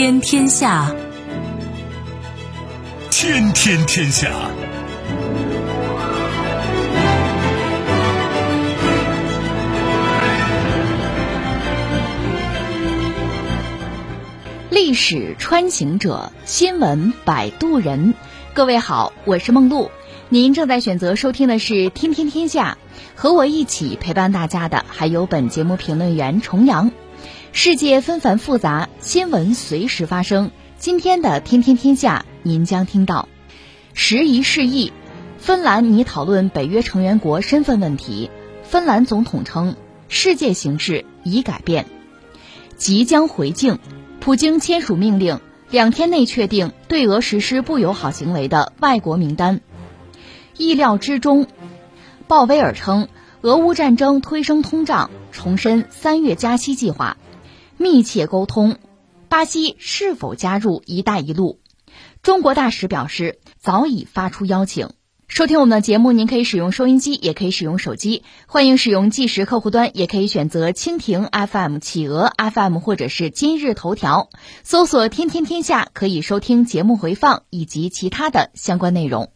天天下，天天天下。历史穿行者，新闻摆渡人。各位好，我是梦露。您正在选择收听的是《天天天下》，和我一起陪伴大家的还有本节目评论员重阳。世界纷繁复杂，新闻随时发生。今天的《天天天下》，您将听到：时移世易，芬兰拟讨论北约成员国身份问题。芬兰总统称，世界形势已改变，即将回敬。普京签署命令，两天内确定对俄实施不友好行为的外国名单。意料之中，鲍威尔称，俄乌战争推升通胀，重申三月加息计划。密切沟通，巴西是否加入“一带一路”？中国大使表示早已发出邀请。收听我们的节目，您可以使用收音机，也可以使用手机。欢迎使用即时客户端，也可以选择蜻蜓 FM、企鹅 FM 或者是今日头条，搜索“天天天下”，可以收听节目回放以及其他的相关内容。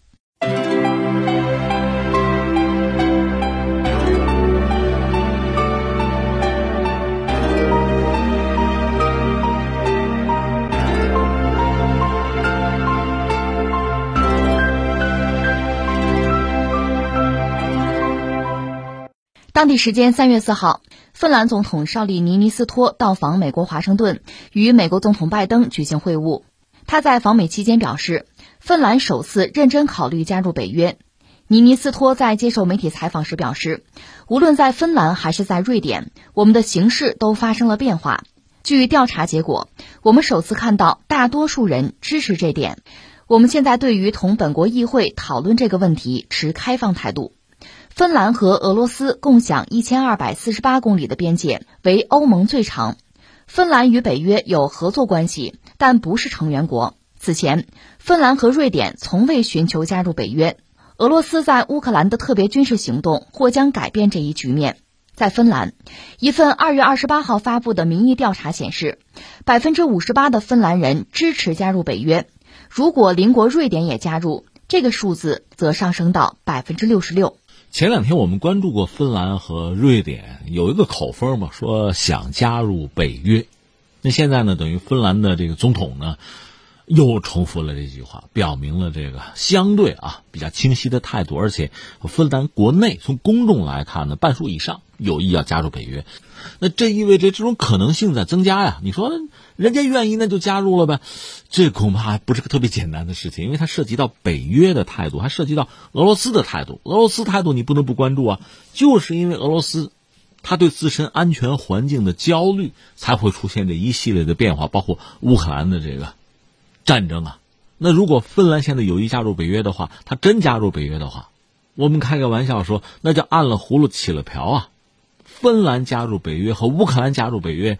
当地时间三月四号，芬兰总统绍利尼尼斯托到访美国华盛顿，与美国总统拜登举行会晤。他在访美期间表示，芬兰首次认真考虑加入北约。尼尼斯托在接受媒体采访时表示，无论在芬兰还是在瑞典，我们的形势都发生了变化。据调查结果，我们首次看到大多数人支持这点。我们现在对于同本国议会讨论这个问题持开放态度。芬兰和俄罗斯共享一千二百四十八公里的边界，为欧盟最长。芬兰与北约有合作关系，但不是成员国。此前，芬兰和瑞典从未寻求加入北约。俄罗斯在乌克兰的特别军事行动或将改变这一局面。在芬兰，一份二月二十八号发布的民意调查显示，百分之五十八的芬兰人支持加入北约。如果邻国瑞典也加入，这个数字则上升到百分之六十六。前两天我们关注过芬兰和瑞典，有一个口风嘛，说想加入北约。那现在呢，等于芬兰的这个总统呢，又重复了这句话，表明了这个相对啊比较清晰的态度。而且芬兰国内从公众来看呢，半数以上有意要加入北约。那这意味着这种可能性在增加呀？你说？人家愿意，那就加入了呗。这恐怕不是个特别简单的事情，因为它涉及到北约的态度，还涉及到俄罗斯的态度。俄罗斯态度你不能不关注啊，就是因为俄罗斯，他对自身安全环境的焦虑，才会出现这一系列的变化，包括乌克兰的这个战争啊。那如果芬兰现在有意加入北约的话，他真加入北约的话，我们开个玩笑说，那叫按了葫芦起了瓢啊。芬兰加入北约和乌克兰加入北约。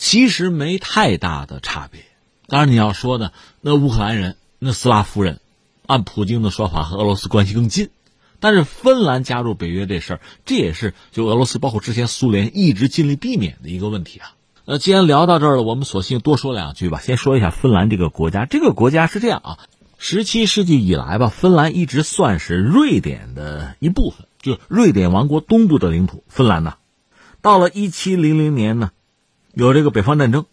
其实没太大的差别，当然你要说呢，那乌克兰人、那斯拉夫人，按普京的说法和俄罗斯关系更近，但是芬兰加入北约这事儿，这也是就俄罗斯包括之前苏联一直尽力避免的一个问题啊。那既然聊到这儿了，我们索性多说两句吧。先说一下芬兰这个国家，这个国家是这样啊，十七世纪以来吧，芬兰一直算是瑞典的一部分，就瑞典王国东部的领土。芬兰呢，到了一七零零年呢。有这个北方战争，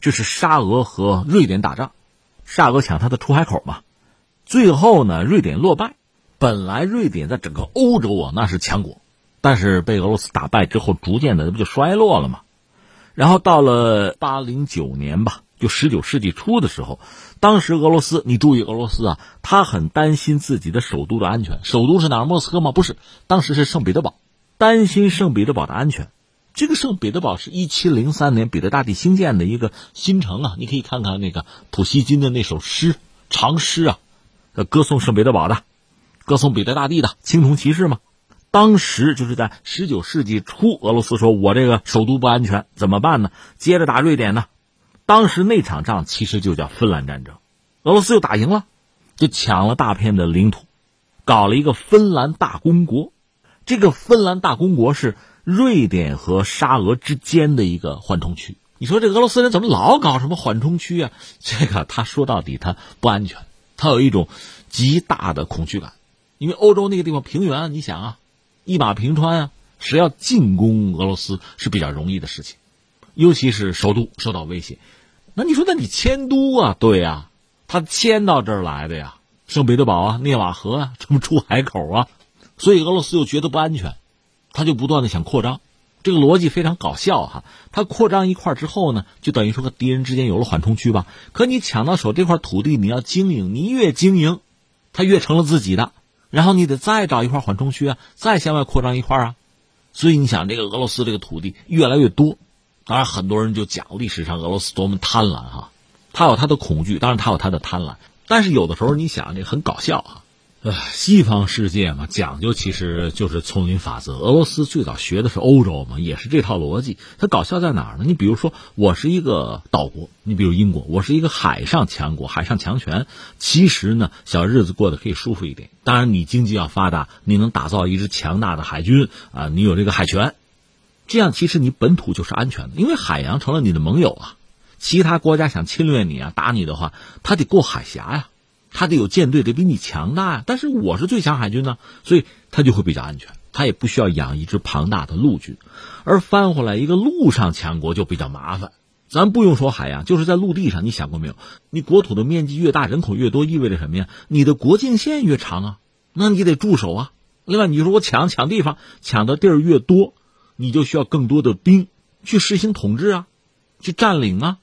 就是沙俄和瑞典打仗，沙俄抢他的出海口嘛。最后呢，瑞典落败。本来瑞典在整个欧洲啊那是强国，但是被俄罗斯打败之后，逐渐的不就衰落了吗？然后到了八零九年吧，就十九世纪初的时候，当时俄罗斯，你注意俄罗斯啊，他很担心自己的首都的安全。首都是哪？莫斯科吗？不是，当时是圣彼得堡，担心圣彼得堡的安全。这个圣彼得堡是一七零三年彼得大帝兴建的一个新城啊，你可以看看那个普希金的那首诗长诗啊，歌颂圣彼得堡的，歌颂彼得大帝的青铜骑士嘛。当时就是在十九世纪初，俄罗斯说我这个首都不安全，怎么办呢？接着打瑞典呢。当时那场仗其实就叫芬兰战争，俄罗斯又打赢了，就抢了大片的领土，搞了一个芬兰大公国。这个芬兰大公国是。瑞典和沙俄之间的一个缓冲区，你说这俄罗斯人怎么老搞什么缓冲区啊？这个他说到底他不安全，他有一种极大的恐惧感，因为欧洲那个地方平原，你想啊，一马平川啊，谁要进攻俄罗斯是比较容易的事情，尤其是首都受到威胁。那你说，那你迁都啊？对呀，他迁到这儿来的呀，圣彼得堡啊，涅瓦河啊，这么出海口啊，所以俄罗斯又觉得不安全，他就不断的想扩张。这个逻辑非常搞笑哈，他扩张一块之后呢，就等于说和敌人之间有了缓冲区吧。可你抢到手这块土地，你要经营，你越经营，它越成了自己的，然后你得再找一块缓冲区啊，再向外扩张一块啊。所以你想，这个俄罗斯这个土地越来越多，当然很多人就讲历史上俄罗斯多么贪婪哈，他有他的恐惧，当然他有他的贪婪，但是有的时候你想，这很搞笑啊。呃，西方世界嘛，讲究其实就是丛林法则。俄罗斯最早学的是欧洲嘛，也是这套逻辑。它搞笑在哪儿呢？你比如说，我是一个岛国，你比如英国，我是一个海上强国、海上强权。其实呢，小日子过得可以舒服一点。当然，你经济要发达，你能打造一支强大的海军啊，你有这个海权，这样其实你本土就是安全的，因为海洋成了你的盟友啊。其他国家想侵略你啊、打你的话，他得过海峡呀。他得有舰队，得比你强大呀。但是我是最强海军呢，所以他就会比较安全。他也不需要养一支庞大的陆军，而翻回来一个陆上强国就比较麻烦。咱不用说海洋，就是在陆地上，你想过没有？你国土的面积越大，人口越多，意味着什么呀？你的国境线越长啊，那你得驻守啊。另外，你说我抢抢地方，抢的地儿越多，你就需要更多的兵去实行统治啊，去占领啊，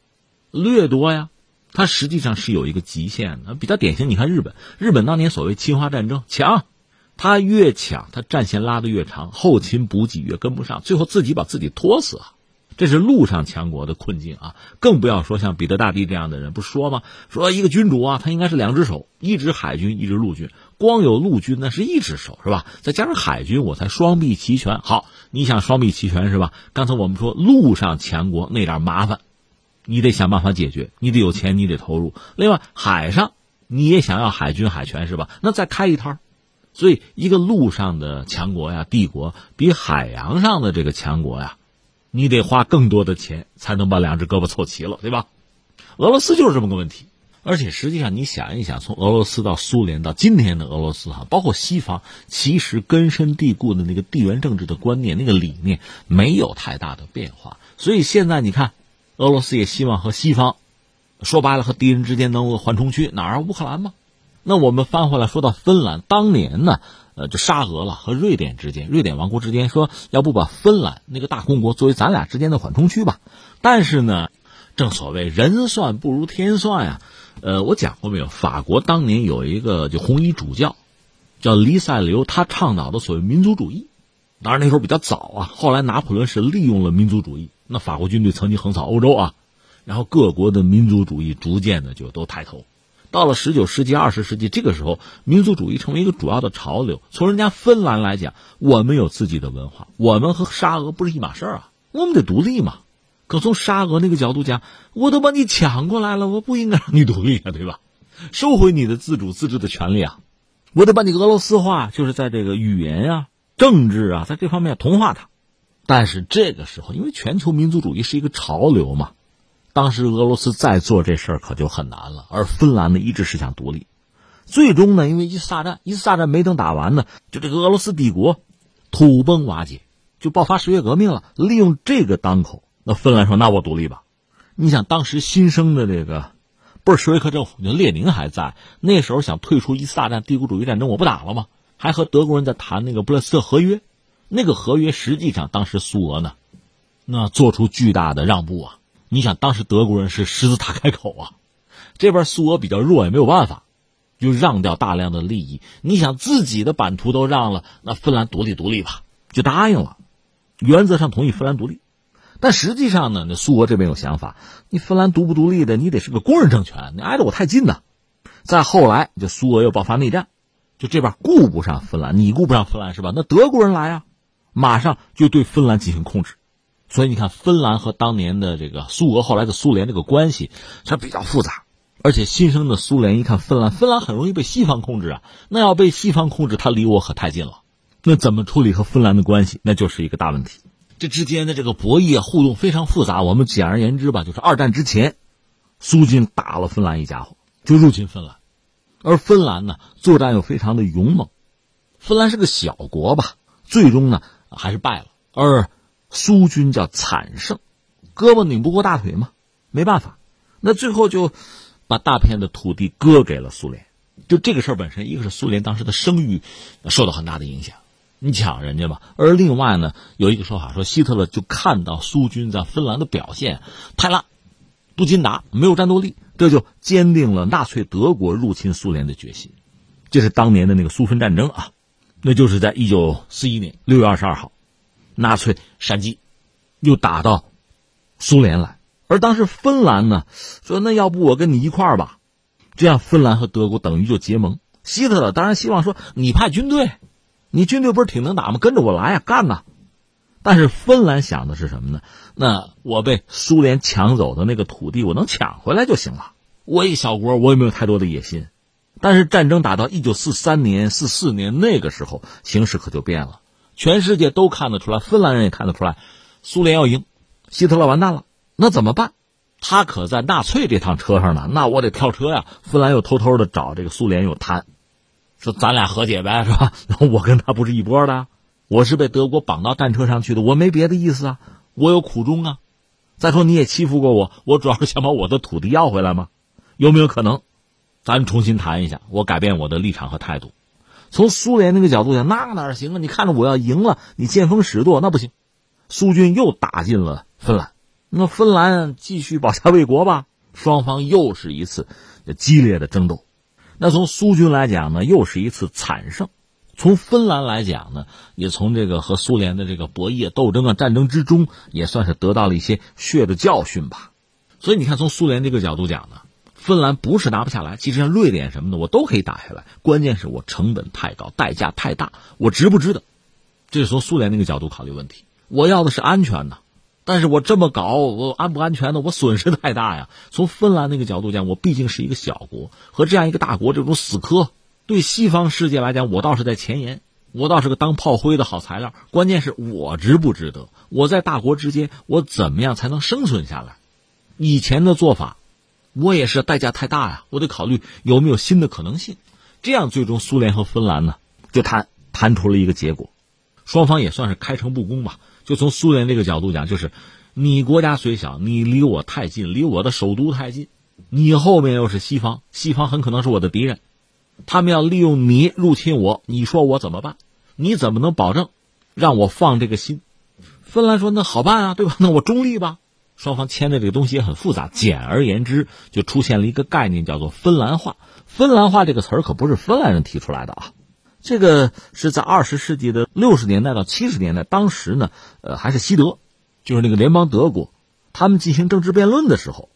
掠夺呀。它实际上是有一个极限的，比较典型。你看日本，日本当年所谓侵华战争，抢，他越抢，他战线拉得越长，后勤补给越跟不上，最后自己把自己拖死啊！这是陆上强国的困境啊！更不要说像彼得大帝这样的人，不说吗？说一个君主啊，他应该是两只手，一支海军，一支陆军。光有陆军那是一只手，是吧？再加上海军，我才双臂齐全。好，你想双臂齐全是吧？刚才我们说陆上强国那点麻烦。你得想办法解决，你得有钱，你得投入。另外，海上你也想要海军海权是吧？那再开一摊所以，一个陆上的强国呀，帝国比海洋上的这个强国呀，你得花更多的钱才能把两只胳膊凑齐了，对吧？俄罗斯就是这么个问题。而且，实际上你想一想，从俄罗斯到苏联到今天的俄罗斯哈，包括西方，其实根深蒂固的那个地缘政治的观念、那个理念没有太大的变化。所以现在你看。俄罗斯也希望和西方，说白了和敌人之间能有缓冲区，哪儿？乌克兰吗？那我们翻回来说到芬兰，当年呢，呃，就沙俄了和瑞典之间，瑞典王国之间说，要不把芬兰那个大公国作为咱俩之间的缓冲区吧？但是呢，正所谓人算不如天算呀。呃，我讲过没有？法国当年有一个就红衣主教，叫黎塞留，他倡导的所谓民族主义，当然那时候比较早啊。后来拿破仑是利用了民族主义。那法国军队曾经横扫欧洲啊，然后各国的民族主义逐渐的就都抬头。到了十九世纪、二十世纪，这个时候民族主义成为一个主要的潮流。从人家芬兰来讲，我们有自己的文化，我们和沙俄不是一码事儿啊，我们得独立嘛。可从沙俄那个角度讲，我都把你抢过来了，我不应该让你独立啊，对吧？收回你的自主自治的权利啊，我得把你俄罗斯化，就是在这个语言啊、政治啊，在这方面同化它。但是这个时候，因为全球民族主义是一个潮流嘛，当时俄罗斯再做这事儿可就很难了。而芬兰呢，一直是想独立，最终呢，因为一次大战，一次大战没等打完呢，就这个俄罗斯帝国土崩瓦解，就爆发十月革命了。利用这个当口，那芬兰说：“那我独立吧。”你想，当时新生的这个布尔什维克政府，就列宁还在那时候想退出一次大战帝国主义战争，我不打了吗？还和德国人在谈那个布勒斯特合约。那个合约实际上，当时苏俄呢，那做出巨大的让步啊！你想，当时德国人是狮子大开口啊，这边苏俄比较弱，也没有办法，就让掉大量的利益。你想，自己的版图都让了，那芬兰独立独立吧，就答应了，原则上同意芬兰独立。但实际上呢，那苏俄这边有想法，你芬兰独不独立的，你得是个工人政权，你挨着我太近呐。再后来，就苏俄又爆发内战，就这边顾不上芬兰，你顾不上芬兰是吧？那德国人来啊！马上就对芬兰进行控制，所以你看，芬兰和当年的这个苏俄，后来的苏联这个关系，它比较复杂。而且新生的苏联一看芬兰，芬兰很容易被西方控制啊。那要被西方控制，它离我可太近了。那怎么处理和芬兰的关系，那就是一个大问题。这之间的这个博弈互动非常复杂。我们简而言之吧，就是二战之前，苏军打了芬兰一家伙，就入侵芬兰，而芬兰呢作战又非常的勇猛。芬兰是个小国吧，最终呢还是败了，而苏军叫惨胜，胳膊拧不过大腿嘛，没办法，那最后就把大片的土地割给了苏联。就这个事儿本身，一个是苏联当时的声誉受到很大的影响，你抢人家嘛；而另外呢，有一个说法说，希特勒就看到苏军在芬兰的表现太烂，不经打，没有战斗力，这就坚定了纳粹德国入侵苏联的决心。这是当年的那个苏芬战争啊，那就是在一九四一年六月二十二号，纳粹闪击，又打到苏联来。而当时芬兰呢说：“那要不我跟你一块儿吧。”这样，芬兰和德国等于就结盟。希特勒当然希望说：“你派军队，你军队不是挺能打吗？跟着我来呀，干呐！”但是芬兰想的是什么呢？那我被苏联抢走的那个土地，我能抢回来就行了。我一小国，我也没有太多的野心。但是战争打到一九四三年、四四年那个时候，形势可就变了。全世界都看得出来，芬兰人也看得出来，苏联要赢，希特勒完蛋了。那怎么办？他可在纳粹这趟车上呢，那我得跳车呀。芬兰又偷偷的找这个苏联又谈，说咱俩和解呗，是吧？我跟他不是一波的，我是被德国绑到战车上去的，我没别的意思啊，我有苦衷啊。再说你也欺负过我，我主要是想把我的土地要回来吗？有没有可能，咱重新谈一下，我改变我的立场和态度？从苏联那个角度讲，那哪行啊？你看着我要赢了，你见风使舵那不行。苏军又打进了芬兰。那芬兰继续保家卫国吧，双方又是一次激烈的争斗。那从苏军来讲呢，又是一次惨胜；从芬兰来讲呢，也从这个和苏联的这个博弈、斗争啊、战争之中，也算是得到了一些血的教训吧。所以你看，从苏联这个角度讲呢，芬兰不是拿不下来，其实像瑞典什么的，我都可以打下来。关键是我成本太高，代价太大，我值不值得？这是从苏联那个角度考虑问题。我要的是安全的。但是我这么搞，我安不安全呢？我损失太大呀。从芬兰那个角度讲，我毕竟是一个小国，和这样一个大国这种死磕，对西方世界来讲，我倒是在前沿，我倒是个当炮灰的好材料。关键是我值不值得？我在大国之间，我怎么样才能生存下来？以前的做法，我也是代价太大呀。我得考虑有没有新的可能性。这样，最终苏联和芬兰呢，就谈谈出了一个结果，双方也算是开诚布公吧。就从苏联这个角度讲，就是你国家虽小，你离我太近，离我的首都太近，你后面又是西方，西方很可能是我的敌人，他们要利用你入侵我，你说我怎么办？你怎么能保证让我放这个心？芬兰说：“那好办啊，对吧？那我中立吧。”双方签的这个东西也很复杂。简而言之，就出现了一个概念，叫做“芬兰化”。芬兰化这个词儿可不是芬兰人提出来的啊。这个是在二十世纪的六十年代到七十年代，当时呢，呃，还是西德，就是那个联邦德国，他们进行政治辩论的时候，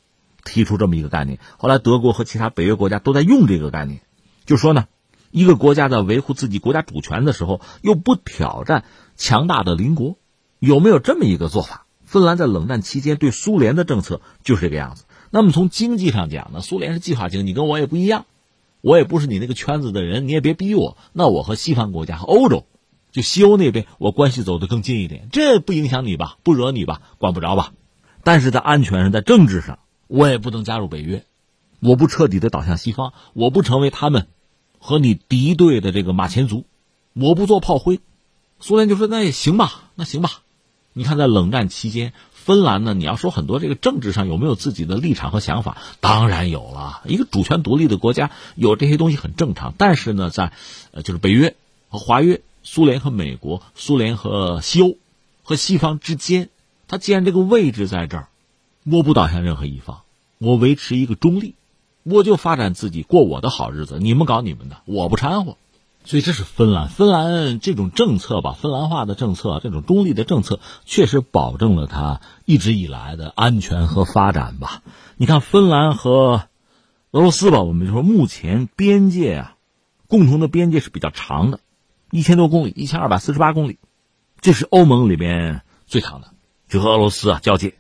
提出这么一个概念。后来德国和其他北约国家都在用这个概念，就说呢，一个国家在维护自己国家主权的时候，又不挑战强大的邻国，有没有这么一个做法？芬兰在冷战期间对苏联的政策就是这个样子。那么从经济上讲呢，苏联是计划经济，你跟我也不一样。我也不是你那个圈子的人，你也别逼我。那我和西方国家和欧洲，就西欧那边，我关系走得更近一点，这不影响你吧？不惹你吧？管不着吧？但是在安全上，在政治上，我也不能加入北约，我不彻底的倒向西方，我不成为他们和你敌对的这个马前卒，我不做炮灰。苏联就说：“那也行吧，那行吧。”你看，在冷战期间。芬兰呢？你要说很多这个政治上有没有自己的立场和想法？当然有了。一个主权独立的国家有这些东西很正常。但是呢，在呃，就是北约和华约、苏联和美国、苏联和西欧和西方之间，它既然这个位置在这儿，我不倒向任何一方，我维持一个中立，我就发展自己，过我的好日子。你们搞你们的，我不掺和。所以这是芬兰，芬兰这种政策吧，芬兰化的政策，这种中立的政策，确实保证了它一直以来的安全和发展吧。你看，芬兰和俄罗斯吧，我们就说目前边界啊，共同的边界是比较长的，一千多公里，一千二百四十八公里，这是欧盟里边最长的，就和俄罗斯啊交界。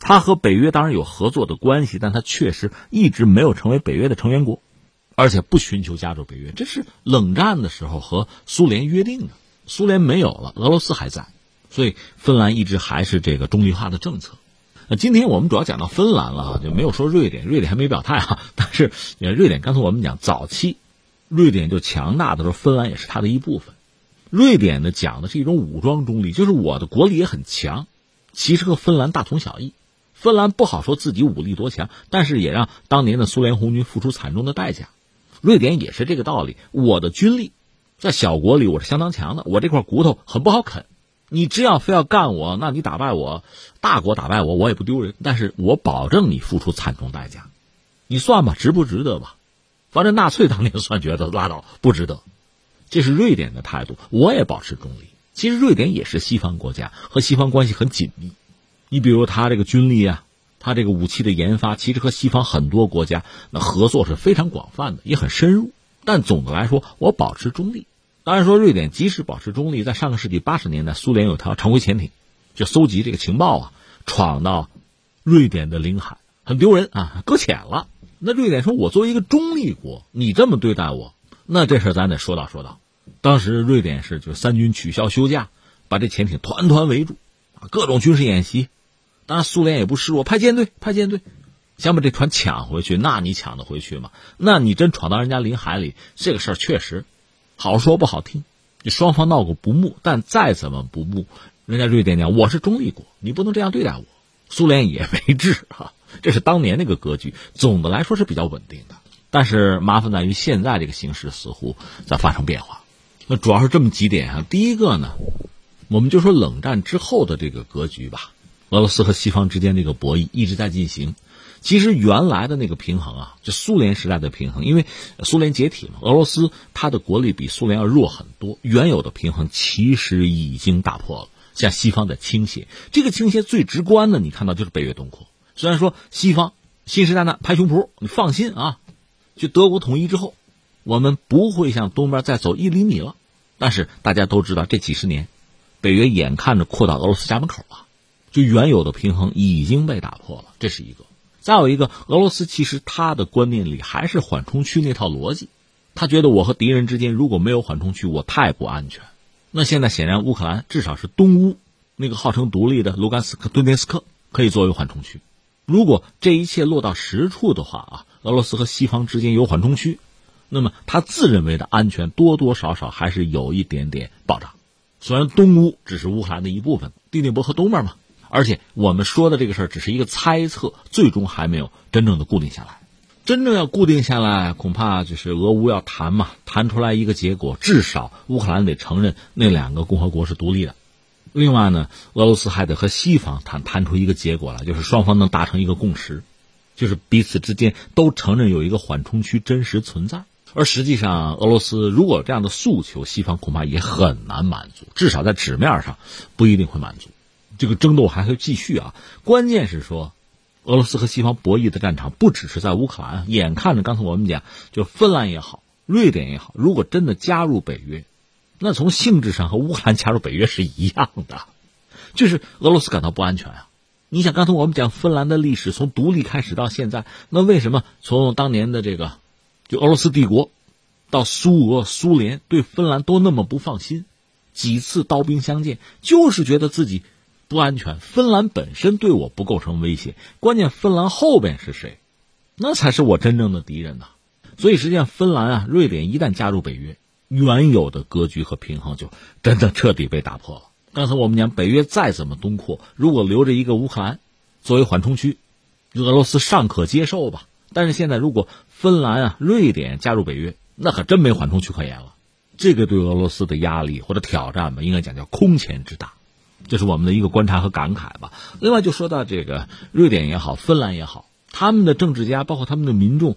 它和北约当然有合作的关系，但它确实一直没有成为北约的成员国。而且不寻求加入北约，这是冷战的时候和苏联约定的。苏联没有了，俄罗斯还在，所以芬兰一直还是这个中立化的政策。那今天我们主要讲到芬兰了，就没有说瑞典，瑞典还没表态啊。但是瑞典刚才我们讲早期，瑞典就强大的时候，芬兰也是它的一部分。瑞典呢讲的是一种武装中立，就是我的国力也很强，其实和芬兰大同小异。芬兰不好说自己武力多强，但是也让当年的苏联红军付出惨重的代价。瑞典也是这个道理，我的军力在小国里我是相当强的，我这块骨头很不好啃。你只要非要干我，那你打败我，大国打败我，我也不丢人。但是我保证你付出惨重代价，你算吧，值不值得吧？反正纳粹当年算觉得拉倒，不值得。这是瑞典的态度，我也保持中立。其实瑞典也是西方国家，和西方关系很紧密。你比如他这个军力啊，他这个武器的研发，其实和西方很多国家那合作是非常广泛的，也很深入。但总的来说，我保持中立。当然说，瑞典即使保持中立，在上个世纪八十年代，苏联有条常规潜艇，就搜集这个情报啊，闯到瑞典的领海，很丢人啊，搁浅了。那瑞典说：“我作为一个中立国，你这么对待我，那这事咱得说道说道。”当时瑞典是就三军取消休假，把这潜艇团团围住，啊，各种军事演习。当然，苏联也不示弱，派舰队，派舰队，想把这船抢回去。那你抢得回去吗？那你真闯到人家领海里，这个事儿确实。好说不好听，你双方闹过不睦，但再怎么不睦，人家瑞典讲我是中立国，你不能这样对待我。苏联也 没治啊，这是当年那个格局。总的来说是比较稳定的，但是麻烦在于现在这个形势似乎在发生变化。那主要是这么几点啊。第一个呢，我们就说冷战之后的这个格局吧，俄罗斯和西方之间这个博弈一直在进行。其实原来的那个平衡啊，就苏联时代的平衡，因为苏联解体嘛，俄罗斯它的国力比苏联要弱很多，原有的平衡其实已经打破了，向西方的倾斜。这个倾斜最直观的，你看到就是北约东扩。虽然说西方信誓旦旦拍胸脯，你放心啊，就德国统一之后，我们不会向东边再走一厘米了。但是大家都知道，这几十年，北约眼看着扩到俄罗斯家门口啊，就原有的平衡已经被打破了，这是一个。再有一个，俄罗斯其实他的观念里还是缓冲区那套逻辑，他觉得我和敌人之间如果没有缓冲区，我太不安全。那现在显然乌克兰至少是东乌那个号称独立的卢甘斯克、顿涅斯克可以作为缓冲区。如果这一切落到实处的话啊，俄罗斯和西方之间有缓冲区，那么他自认为的安全多多少少还是有一点点保障。虽然东乌只是乌克兰的一部分，第聂伯河东面嘛。而且我们说的这个事儿只是一个猜测，最终还没有真正的固定下来。真正要固定下来，恐怕就是俄乌要谈嘛，谈出来一个结果，至少乌克兰得承认那两个共和国是独立的。另外呢，俄罗斯还得和西方谈，谈出一个结果来，就是双方能达成一个共识，就是彼此之间都承认有一个缓冲区真实存在。而实际上，俄罗斯如果这样的诉求，西方恐怕也很难满足，至少在纸面上不一定会满足。这个争斗还会继续啊！关键是说，俄罗斯和西方博弈的战场不只是在乌克兰。眼看着刚才我们讲，就芬兰也好，瑞典也好，如果真的加入北约，那从性质上和乌克兰加入北约是一样的，就是俄罗斯感到不安全啊！你想，刚才我们讲芬兰的历史，从独立开始到现在，那为什么从当年的这个就俄罗斯帝国到苏俄、苏联对芬兰都那么不放心？几次刀兵相见，就是觉得自己。不安全，芬兰本身对我不构成威胁，关键芬兰后边是谁，那才是我真正的敌人呐。所以实际上，芬兰啊、瑞典一旦加入北约，原有的格局和平衡就真的彻底被打破了。刚才我们讲，北约再怎么东扩，如果留着一个乌克兰作为缓冲区，俄罗斯尚可接受吧。但是现在，如果芬兰啊、瑞典加入北约，那可真没缓冲区可言了。这个对俄罗斯的压力或者挑战吧，应该讲叫空前之大。这是我们的一个观察和感慨吧。另外，就说到这个瑞典也好，芬兰也好，他们的政治家，包括他们的民众，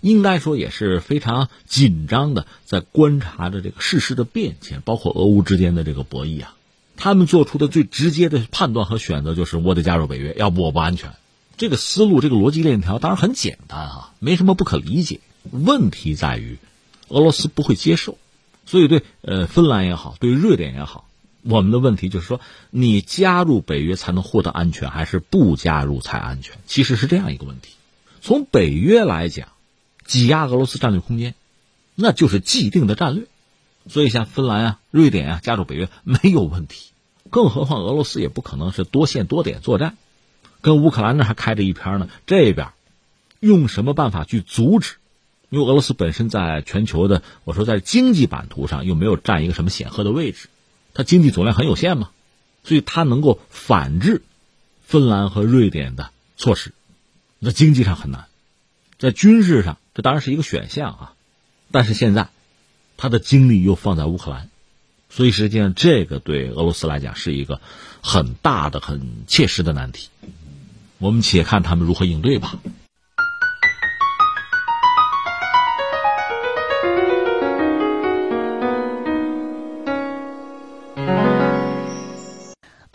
应该说也是非常紧张的，在观察着这个事实的变迁，包括俄乌之间的这个博弈啊。他们做出的最直接的判断和选择就是：我得加入北约，要不我不安全。这个思路，这个逻辑链条当然很简单啊，没什么不可理解。问题在于，俄罗斯不会接受，所以对呃芬兰也好，对瑞典也好。我们的问题就是说，你加入北约才能获得安全，还是不加入才安全？其实是这样一个问题。从北约来讲，挤压俄罗斯战略空间，那就是既定的战略。所以像芬兰啊、瑞典啊加入北约没有问题。更何况俄罗斯也不可能是多线多点作战，跟乌克兰那还开着一篇呢。这边用什么办法去阻止？因为俄罗斯本身在全球的，我说在经济版图上又没有占一个什么显赫的位置，它经济总量很有限嘛，所以它能够反制芬兰和瑞典的措施，那经济上很难，在军事上这当然是一个选项啊，但是现在他的精力又放在乌克兰，所以实际上这个对俄罗斯来讲是一个很大的、很切实的难题。我们且看他们如何应对吧。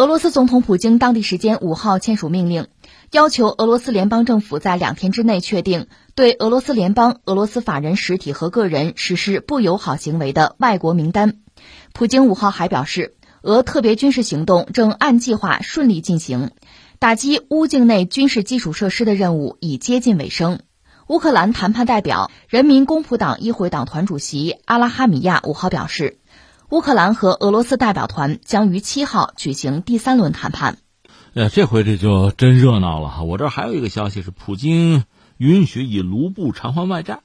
俄罗斯总统普京当地时间五号签署命令，要求俄罗斯联邦政府在两天之内确定对俄罗斯联邦、俄罗斯法人实体和个人实施不友好行为的外国名单。普京五号还表示，俄特别军事行动正按计划顺利进行，打击乌境内军事基础设施的任务已接近尾声。乌克兰谈判代表、人民公仆党议会党团主席阿拉哈米亚五号表示。乌克兰和俄罗斯代表团将于七号举行第三轮谈判。呃，这回这就真热闹了哈！我这儿还有一个消息是，普京允许以卢布偿还外债。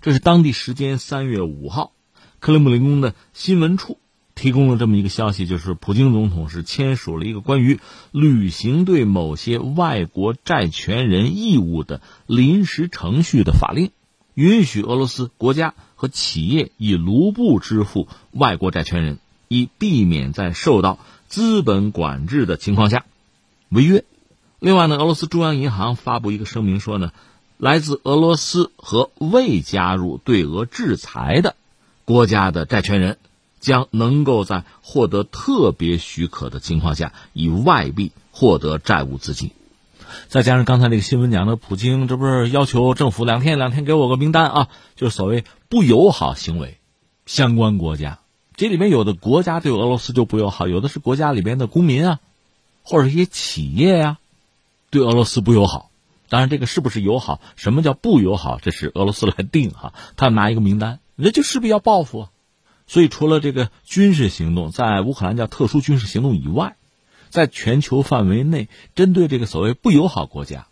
这是当地时间三月五号，克里姆林宫的新闻处提供了这么一个消息，就是普京总统是签署了一个关于履行对某些外国债权人义务的临时程序的法令，允许俄罗斯国家。和企业以卢布支付外国债权人，以避免在受到资本管制的情况下违约。另外呢，俄罗斯中央银行发布一个声明说呢，来自俄罗斯和未加入对俄制裁的国家的债权人，将能够在获得特别许可的情况下，以外币获得债务资金。再加上刚才那个新闻讲的，普京这不是要求政府两天两天给我个名单啊？就是所谓不友好行为，相关国家，这里面有的国家对俄罗斯就不友好，有的是国家里边的公民啊，或者一些企业呀，对俄罗斯不友好。当然，这个是不是友好，什么叫不友好，这是俄罗斯来定哈。他拿一个名单，人就势必要报复啊。所以，除了这个军事行动，在乌克兰叫特殊军事行动以外。在全球范围内，针对这个所谓不友好国家，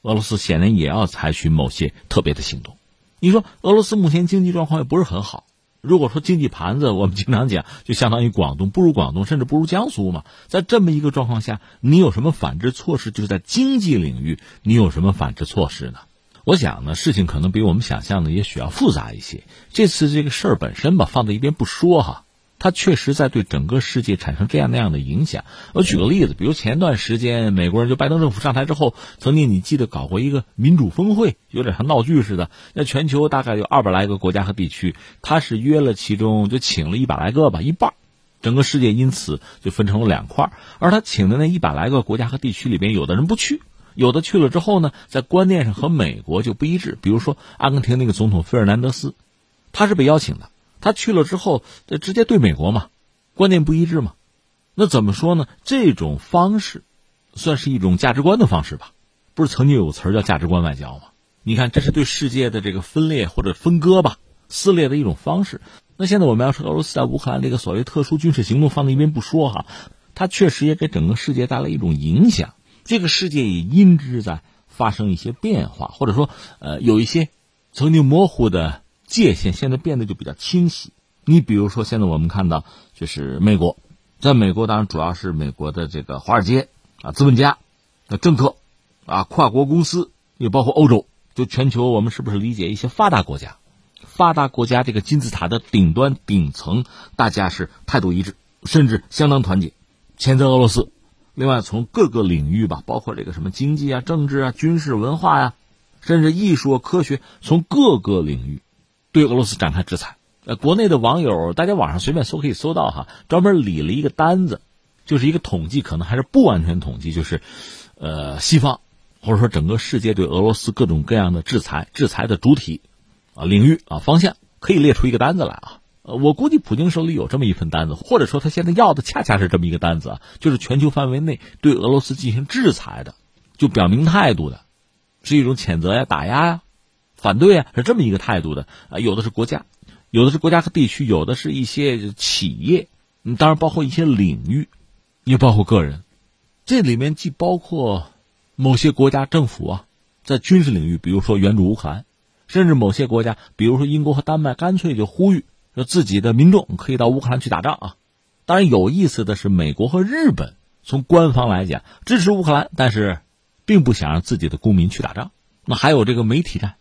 俄罗斯显然也要采取某些特别的行动。你说俄罗斯目前经济状况也不是很好，如果说经济盘子，我们经常讲，就相当于广东不如广东，甚至不如江苏嘛。在这么一个状况下，你有什么反制措施？就是在经济领域，你有什么反制措施呢？我想呢，事情可能比我们想象的也许要复杂一些。这次这个事儿本身吧，放在一边不说哈。它确实在对整个世界产生这样那样的影响。我举个例子，比如前段时间美国人就拜登政府上台之后，曾经你记得搞过一个民主峰会，有点像闹剧似的。那全球大概有二百来个国家和地区，他是约了其中就请了一百来个吧，一半，整个世界因此就分成了两块。而他请的那一百来个国家和地区里边，有的人不去，有的去了之后呢，在观念上和美国就不一致。比如说阿根廷那个总统费尔南德斯，他是被邀请的。他去了之后，直接对美国嘛，观念不一致嘛，那怎么说呢？这种方式，算是一种价值观的方式吧。不是曾经有词儿叫价值观外交吗？你看，这是对世界的这个分裂或者分割吧、撕裂的一种方式。那现在我们要说俄罗斯在乌克兰这个所谓特殊军事行动放在一边不说哈，它确实也给整个世界带来一种影响。这个世界也因之在发生一些变化，或者说，呃，有一些曾经模糊的。界限现在变得就比较清晰。你比如说，现在我们看到，就是美国，在美国当然主要是美国的这个华尔街啊，资本家、啊政客啊，跨国公司，也包括欧洲，就全球，我们是不是理解一些发达国家？发达国家这个金字塔的顶端顶层，大家是态度一致，甚至相当团结，谴责俄罗斯。另外，从各个领域吧，包括这个什么经济啊、政治啊、军事、文化呀，甚至艺术、科学，从各个领域。对俄罗斯展开制裁，呃，国内的网友，大家网上随便搜可以搜到哈，专门理了一个单子，就是一个统计，可能还是不完全统计，就是，呃，西方或者说整个世界对俄罗斯各种各样的制裁，制裁的主体啊领域啊方向，可以列出一个单子来啊。呃，我估计普京手里有这么一份单子，或者说他现在要的恰恰是这么一个单子啊，就是全球范围内对俄罗斯进行制裁的，就表明态度的，是一种谴责呀、打压呀。反对啊，是这么一个态度的啊，有的是国家，有的是国家和地区，有的是一些企业，当然包括一些领域，也包括个人。这里面既包括某些国家政府啊，在军事领域，比如说援助乌克兰，甚至某些国家，比如说英国和丹麦，干脆就呼吁说自己的民众可以到乌克兰去打仗啊。当然，有意思的是，美国和日本从官方来讲支持乌克兰，但是并不想让自己的公民去打仗。那还有这个媒体战，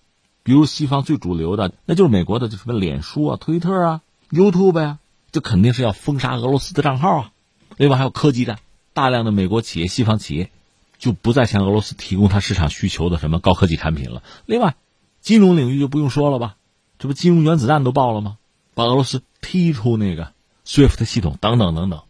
比如西方最主流的，那就是美国的，就什么脸书啊、推特啊、YouTube 呀，这肯定是要封杀俄罗斯的账号啊。另外还有科技战，大量的美国企业、西方企业就不再向俄罗斯提供它市场需求的什么高科技产品了。另外，金融领域就不用说了吧，这不金融原子弹都爆了吗？把俄罗斯踢出那个。SWIFT 系统等等等等，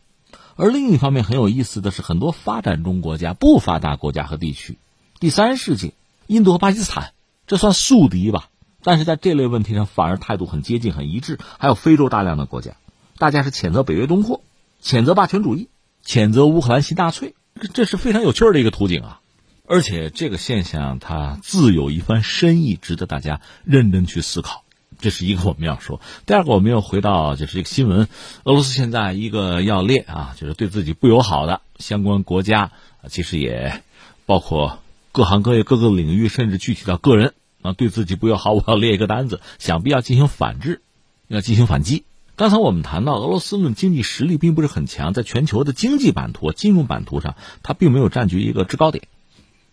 而另一方面很有意思的是，很多发展中国家、不发达国家和地区，第三世界，印度和巴基斯坦，这算宿敌吧？但是在这类问题上反而态度很接近、很一致。还有非洲大量的国家，大家是谴责北约东扩，谴责霸权主义，谴责乌克兰新纳粹，这是非常有趣的一个图景啊！而且这个现象它自有一番深意，值得大家认真去思考。这是一个我们要说，第二个我们又回到就是一个新闻，俄罗斯现在一个要列啊，就是对自己不友好的相关国家，其实也包括各行各业各个领域，甚至具体到个人对自己不友好，我要列一个单子，想必要进行反制，要进行反击。刚才我们谈到俄罗斯论经济实力并不是很强，在全球的经济版图、金融版图上，它并没有占据一个制高点，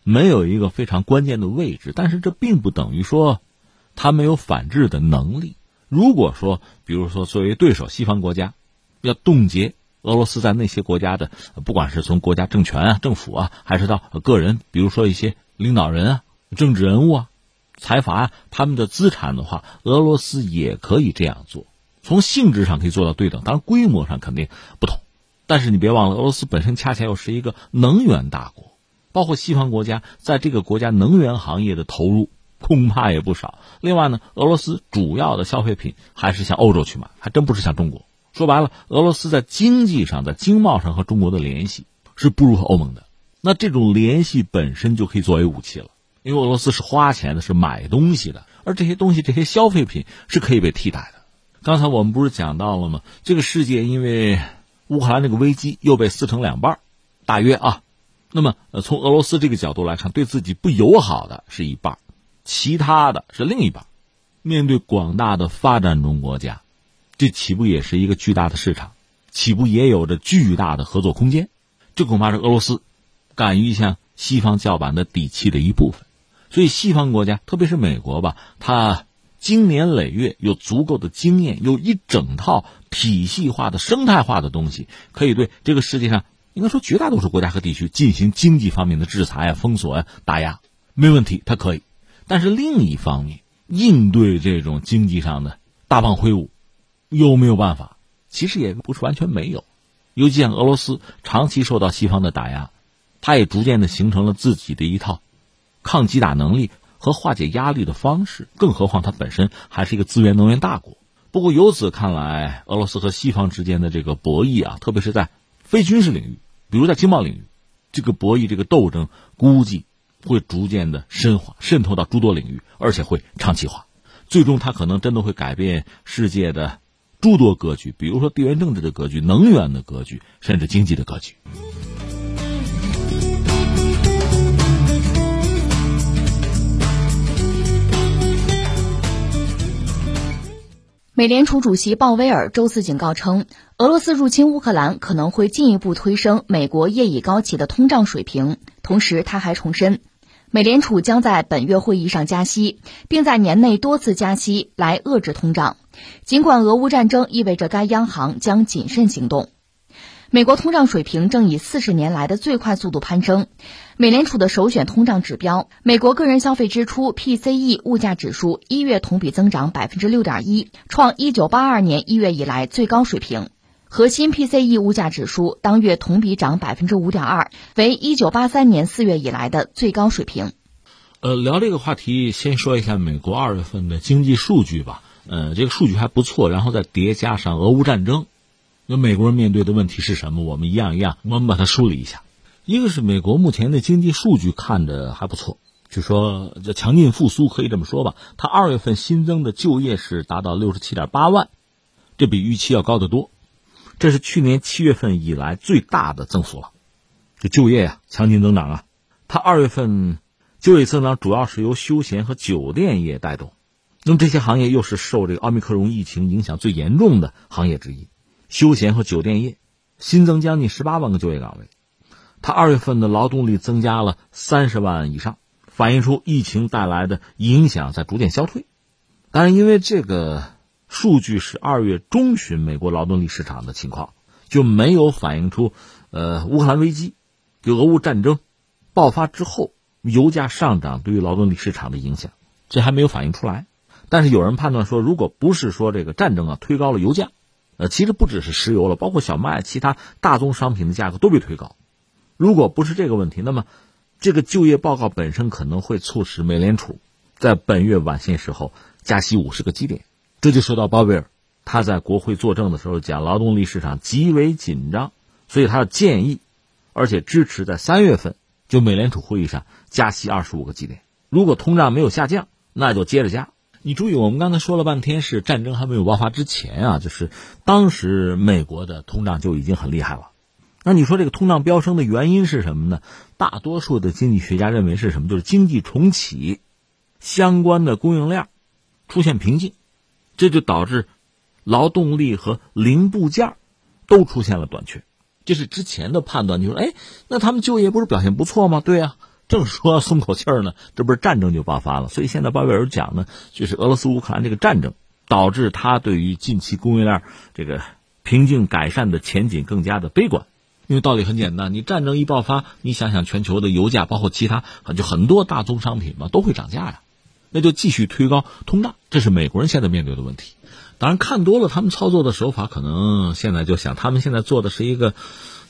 没有一个非常关键的位置，但是这并不等于说。他没有反制的能力。如果说，比如说，作为对手，西方国家要冻结俄罗斯在那些国家的，不管是从国家政权啊、政府啊，还是到个人，比如说一些领导人啊、政治人物啊、财阀啊，他们的资产的话，俄罗斯也可以这样做。从性质上可以做到对等，当然规模上肯定不同。但是你别忘了，俄罗斯本身恰恰又是一个能源大国，包括西方国家在这个国家能源行业的投入。恐怕也不少。另外呢，俄罗斯主要的消费品还是向欧洲去买，还真不是向中国。说白了，俄罗斯在经济上、在经贸上和中国的联系是不如欧盟的。那这种联系本身就可以作为武器了，因为俄罗斯是花钱的，是买东西的，而这些东西、这些消费品是可以被替代的。刚才我们不是讲到了吗？这个世界因为乌克兰这个危机又被撕成两半，大约啊。那么，呃，从俄罗斯这个角度来看，对自己不友好的是一半。其他的是另一半，面对广大的发展中国家，这岂不也是一个巨大的市场？岂不也有着巨大的合作空间？这恐怕是俄罗斯敢于向西方叫板的底气的一部分。所以，西方国家，特别是美国吧，它经年累月有足够的经验，有一整套体系化的生态化的东西，可以对这个世界上应该说绝大多数国家和地区进行经济方面的制裁啊、封锁啊、打压，没问题，它可以。但是另一方面，应对这种经济上的大棒挥舞，有没有办法？其实也不是完全没有。尤其像俄罗斯长期受到西方的打压，它也逐渐的形成了自己的一套抗击打能力和化解压力的方式。更何况它本身还是一个资源能源大国。不过由此看来，俄罗斯和西方之间的这个博弈啊，特别是在非军事领域，比如在经贸领域，这个博弈、这个斗争，估计。会逐渐的深化，渗透到诸多领域，而且会长期化。最终，它可能真的会改变世界的诸多格局，比如说地缘政治的格局、能源的格局，甚至经济的格局。美联储主席鲍威尔周四警告称，俄罗斯入侵乌克兰可能会进一步推升美国业已高企的通胀水平。同时，他还重申。美联储将在本月会议上加息，并在年内多次加息来遏制通胀。尽管俄乌战争意味着该央行将谨慎行动，美国通胀水平正以四十年来的最快速度攀升。美联储的首选通胀指标——美国个人消费支出 （PCE） 物价指数，一月同比增长百分之六点一，创一九八二年一月以来最高水平。核心 PCE 物价指数当月同比涨百分之五点二，为一九八三年四月以来的最高水平。呃，聊这个话题，先说一下美国二月份的经济数据吧。呃，这个数据还不错，然后再叠加上俄乌战争，那美国人面对的问题是什么？我们一样一样，我们把它梳理一下。一个是美国目前的经济数据看着还不错，就说这强劲复苏可以这么说吧。它二月份新增的就业是达到六十七点八万，这比预期要高得多。这是去年七月份以来最大的增速了。这就业呀，强劲增长啊！它二月份就业增长主要是由休闲和酒店业带动，那么这些行业又是受这个奥密克戎疫情影响最严重的行业之一。休闲和酒店业新增将近十八万个就业岗位，它二月份的劳动力增加了三十万以上，反映出疫情带来的影响在逐渐消退。当然，因为这个数据是二月中旬美国劳动力市场的情况，就没有反映出呃乌克兰危机、就俄乌战争爆发之后油价上涨对于劳动力市场的影响，这还没有反映出来。但是有人判断说，如果不是说这个战争啊推高了油价。呃，其实不只是石油了，包括小麦、其他大宗商品的价格都被推高。如果不是这个问题，那么这个就业报告本身可能会促使美联储在本月晚些时候加息五十个基点。这就说到鲍威尔，他在国会作证的时候讲，劳动力市场极为紧张，所以他的建议，而且支持在三月份就美联储会议上加息二十五个基点。如果通胀没有下降，那就接着加。你注意，我们刚才说了半天是战争还没有爆发之前啊，就是当时美国的通胀就已经很厉害了。那你说这个通胀飙升的原因是什么呢？大多数的经济学家认为是什么？就是经济重启，相关的供应链出现瓶颈，这就导致劳动力和零部件都出现了短缺。这是之前的判断，就说哎，那他们就业不是表现不错吗？对呀。正说松口气儿呢，这不是战争就爆发了。所以现在鲍威尔讲呢，就是俄罗斯乌克兰这个战争导致他对于近期供应链这个平静改善的前景更加的悲观。因为道理很简单，你战争一爆发，你想想全球的油价，包括其他就很多大宗商品嘛，都会涨价呀，那就继续推高通胀。这是美国人现在面对的问题。当然看多了他们操作的手法，可能现在就想，他们现在做的是一个，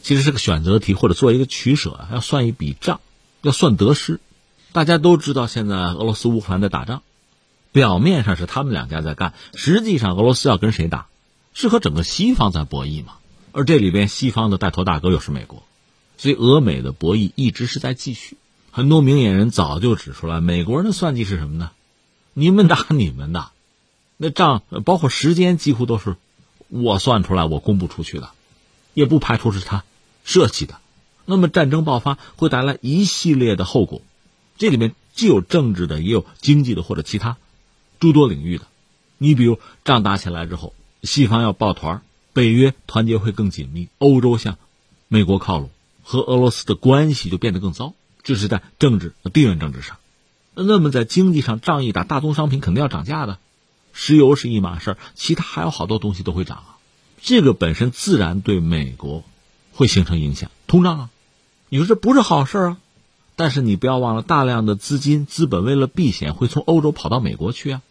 其实是个选择题，或者做一个取舍，要算一笔账。要算得失，大家都知道，现在俄罗斯乌克兰在打仗，表面上是他们两家在干，实际上俄罗斯要跟谁打，是和整个西方在博弈嘛。而这里边西方的带头大哥又是美国，所以俄美的博弈一直是在继续。很多明眼人早就指出来，美国人的算计是什么呢？你们打你们的，那仗包括时间几乎都是我算出来，我公布出去的，也不排除是他设计的。那么战争爆发会带来一系列的后果，这里面既有政治的，也有经济的或者其他诸多领域的。你比如仗打起来之后，西方要抱团，北约团结会更紧密，欧洲向美国靠拢，和俄罗斯的关系就变得更糟。这是在政治和地缘政治上。那么在经济上，仗一打，大宗商品肯定要涨价的，石油是一码事儿，其他还有好多东西都会涨啊。这个本身自然对美国会形成影响，通胀啊。你说这不是好事啊，但是你不要忘了，大量的资金资本为了避险会从欧洲跑到美国去啊，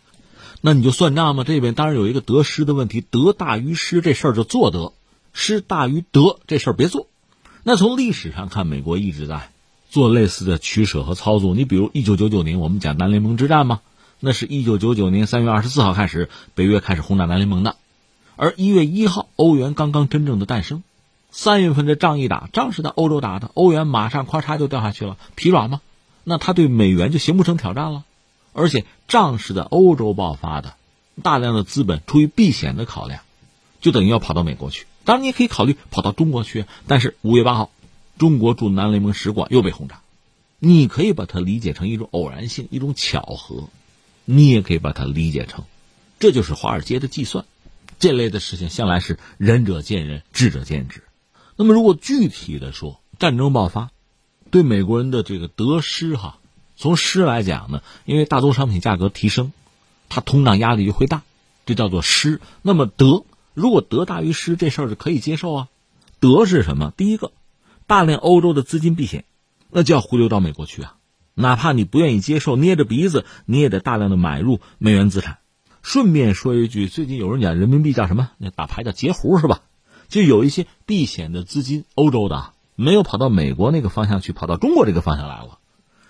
那你就算账嘛。这边当然有一个得失的问题，得大于失这事儿就做得，失大于得这事儿别做。那从历史上看，美国一直在做类似的取舍和操作。你比如一九九九年，我们讲南联盟之战嘛，那是一九九九年三月二十四号开始，北约开始轰炸南联盟的，而一月一号，欧元刚刚真正的诞生。三月份这仗一打，仗是在欧洲打的，欧元马上咔嚓就掉下去了，疲软吗？那他对美元就形不成挑战了。而且仗是在欧洲爆发的，大量的资本出于避险的考量，就等于要跑到美国去。当然你也可以考虑跑到中国去，但是五月八号，中国驻南联盟使馆又被轰炸。你可以把它理解成一种偶然性，一种巧合；你也可以把它理解成，这就是华尔街的计算。这类的事情向来是仁者见仁，智者见智。那么，如果具体的说，战争爆发对美国人的这个得失，哈，从失来讲呢，因为大宗商品价格提升，它通胀压力就会大，这叫做失。那么得，如果得大于失，这事儿是可以接受啊。得是什么？第一个，大量欧洲的资金避险，那就要回流到美国去啊。哪怕你不愿意接受，捏着鼻子你也得大量的买入美元资产。顺便说一句，最近有人讲人民币叫什么？那打牌叫截胡是吧？就有一些避险的资金，欧洲的没有跑到美国那个方向去，跑到中国这个方向来了，